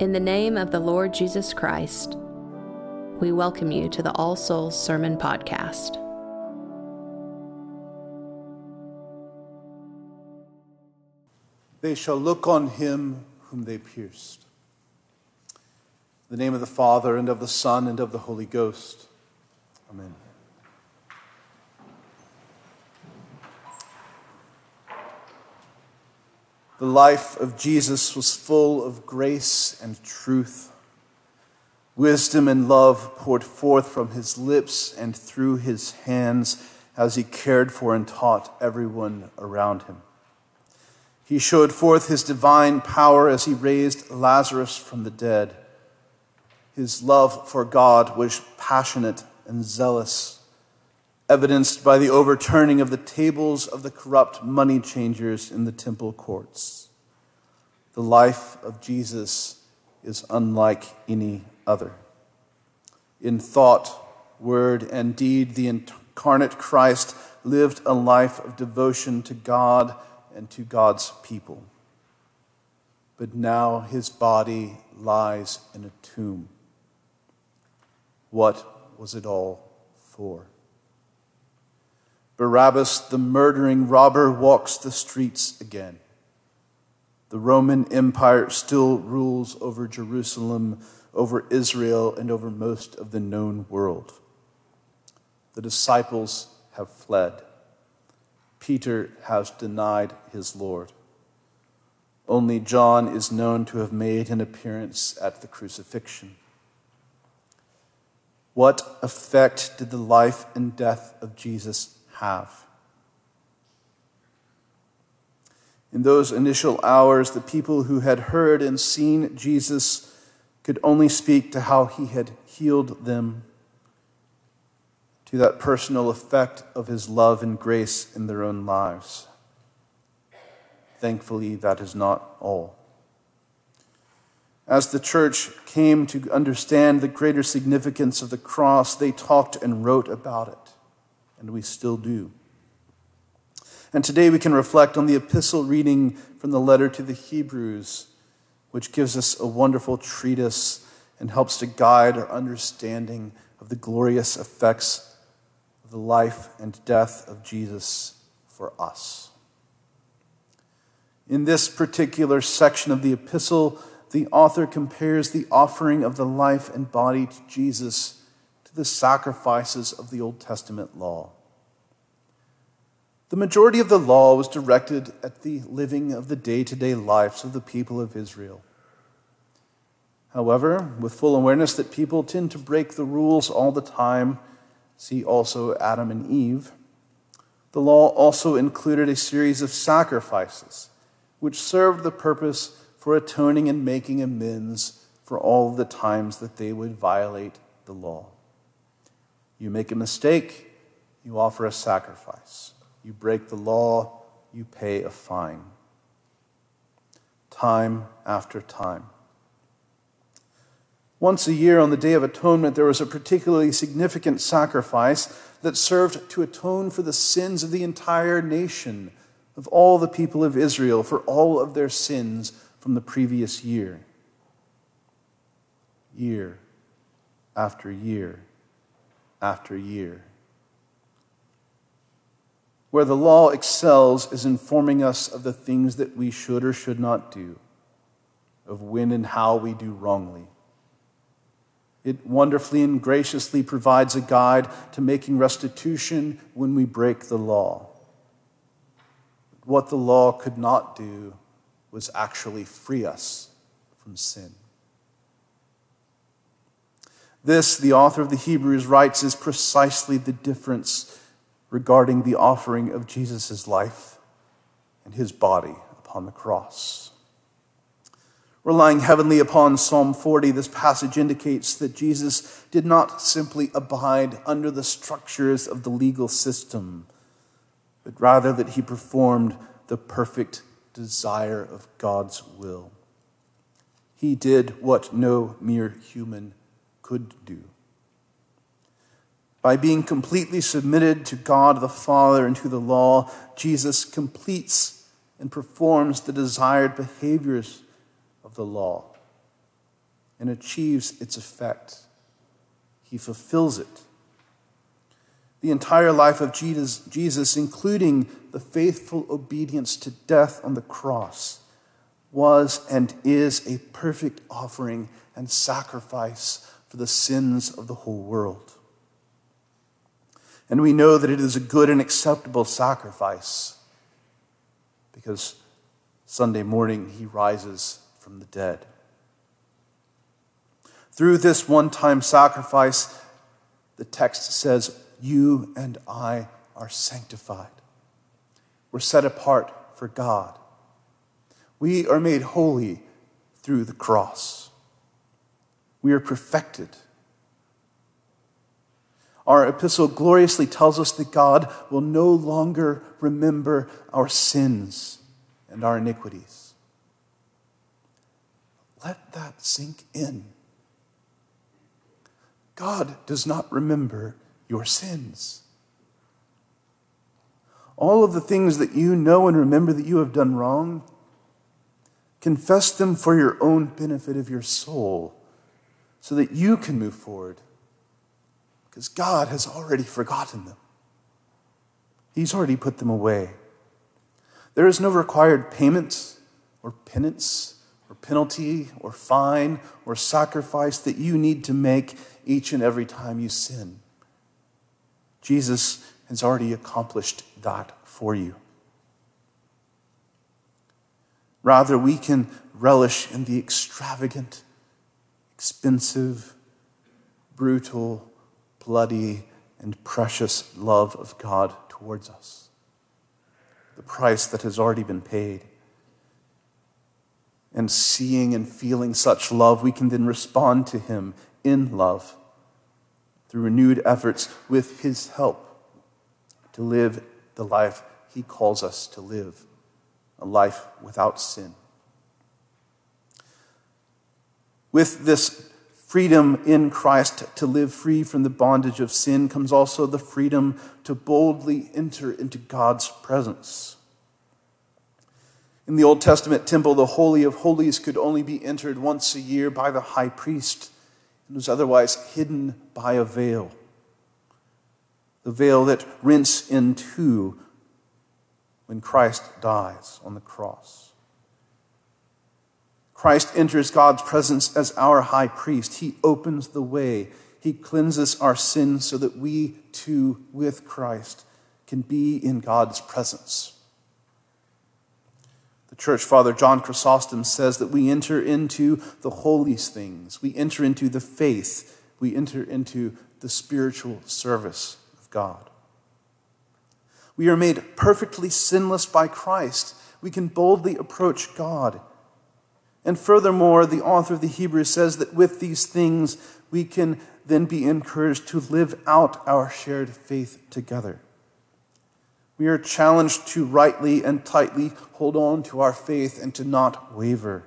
In the name of the Lord Jesus Christ, we welcome you to the All Souls Sermon Podcast. They shall look on him whom they pierced. In the name of the Father, and of the Son, and of the Holy Ghost. Amen. The life of Jesus was full of grace and truth. Wisdom and love poured forth from his lips and through his hands as he cared for and taught everyone around him. He showed forth his divine power as he raised Lazarus from the dead. His love for God was passionate and zealous, evidenced by the overturning of the tables of the corrupt money changers in the temple courts. The life of Jesus is unlike any other. In thought, word, and deed, the incarnate Christ lived a life of devotion to God and to God's people. But now his body lies in a tomb. What was it all for? Barabbas, the murdering robber, walks the streets again. The Roman Empire still rules over Jerusalem, over Israel, and over most of the known world. The disciples have fled. Peter has denied his Lord. Only John is known to have made an appearance at the crucifixion. What effect did the life and death of Jesus have? In those initial hours, the people who had heard and seen Jesus could only speak to how he had healed them, to that personal effect of his love and grace in their own lives. Thankfully, that is not all. As the church came to understand the greater significance of the cross, they talked and wrote about it, and we still do. And today we can reflect on the epistle reading from the letter to the Hebrews, which gives us a wonderful treatise and helps to guide our understanding of the glorious effects of the life and death of Jesus for us. In this particular section of the epistle, the author compares the offering of the life and body to Jesus the sacrifices of the Old Testament law. The majority of the law was directed at the living of the day to day lives of the people of Israel. However, with full awareness that people tend to break the rules all the time, see also Adam and Eve, the law also included a series of sacrifices which served the purpose for atoning and making amends for all the times that they would violate the law. You make a mistake, you offer a sacrifice. You break the law, you pay a fine. Time after time. Once a year on the Day of Atonement, there was a particularly significant sacrifice that served to atone for the sins of the entire nation, of all the people of Israel, for all of their sins from the previous year. Year after year after year. Where the law excels is informing us of the things that we should or should not do, of when and how we do wrongly. It wonderfully and graciously provides a guide to making restitution when we break the law. What the law could not do was actually free us from sin. This, the author of the Hebrews writes, is precisely the difference regarding the offering of Jesus' life and his body upon the cross. Relying heavily upon Psalm 40, this passage indicates that Jesus did not simply abide under the structures of the legal system, but rather that he performed the perfect desire of God's will. He did what no mere human could do. By being completely submitted to God the Father and to the law, Jesus completes and performs the desired behaviors of the law. and achieves its effect. He fulfills it. The entire life of Jesus, including the faithful obedience to death on the cross, was and is a perfect offering and sacrifice for the sins of the whole world. And we know that it is a good and acceptable sacrifice because Sunday morning he rises from the dead. Through this one time sacrifice, the text says, You and I are sanctified. We're set apart for God. We are made holy through the cross. We are perfected. Our epistle gloriously tells us that God will no longer remember our sins and our iniquities. Let that sink in. God does not remember your sins. All of the things that you know and remember that you have done wrong, confess them for your own benefit of your soul so that you can move forward. Because God has already forgotten them, He's already put them away. There is no required payment or penance or penalty or fine or sacrifice that you need to make each and every time you sin. Jesus has already accomplished that for you. Rather, we can relish in the extravagant, expensive, brutal, bloody, and precious love of God towards us. The price that has already been paid. And seeing and feeling such love, we can then respond to Him in love through renewed efforts with His help to live the life He calls us to live a life without sin. With this freedom in Christ to live free from the bondage of sin comes also the freedom to boldly enter into God's presence. In the Old Testament temple, the Holy of Holies could only be entered once a year by the high priest and was otherwise hidden by a veil. The veil that rents in two when Christ dies on the cross. Christ enters God's presence as our high priest. He opens the way. He cleanses our sins so that we too, with Christ, can be in God's presence. The church father John Chrysostom says that we enter into the holiest things, we enter into the faith, we enter into the spiritual service of God. We are made perfectly sinless by Christ. We can boldly approach God and furthermore, the author of the Hebrews says that with these things, we can then be encouraged to live out our shared faith together. We are challenged to rightly and tightly hold on to our faith and to not waver,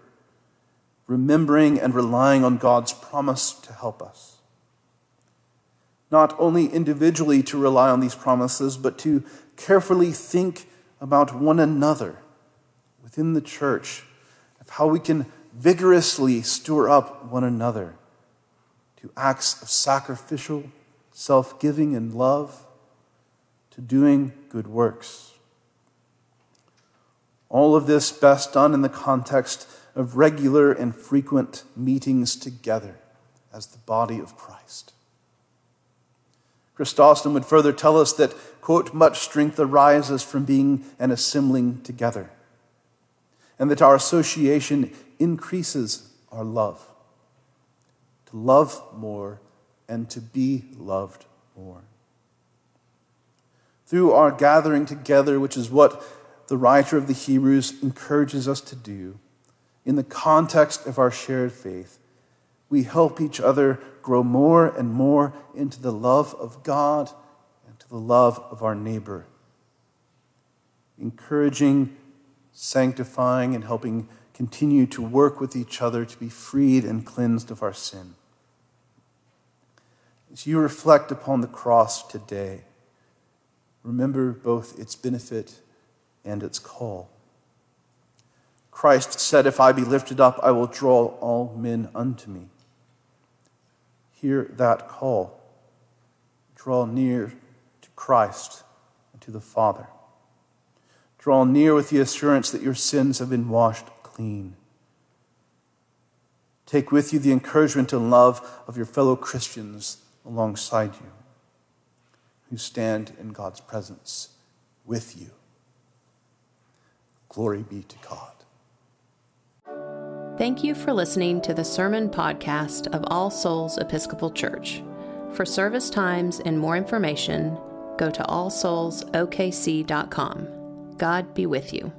remembering and relying on God's promise to help us. Not only individually to rely on these promises, but to carefully think about one another within the church how we can vigorously stir up one another to acts of sacrificial, self giving, and love, to doing good works. All of this best done in the context of regular and frequent meetings together as the body of Christ. Chrysostom would further tell us that, quote, much strength arises from being and assembling together and that our association increases our love. To love more and to be loved more. Through our gathering together, which is what the writer of the Hebrews encourages us to do, in the context of our shared faith, we help each other grow more and more into the love of God and to the love of our neighbor, encouraging sanctifying and helping continue to work with each other to be freed and cleansed of our sin. As you reflect upon the cross today, remember both its benefit and its call. Christ said, If I be lifted up, I will draw all men unto me. hear that call. Draw near to Christ and to the Father. Draw near with the assurance that your sins have been washed clean. Take with you the encouragement and love of your fellow Christians alongside you who stand in God's presence with you. Glory be to God. Thank you for listening to the sermon podcast of All Souls Episcopal Church. For service times and more information, go to allsoulsokc.com. God be with you.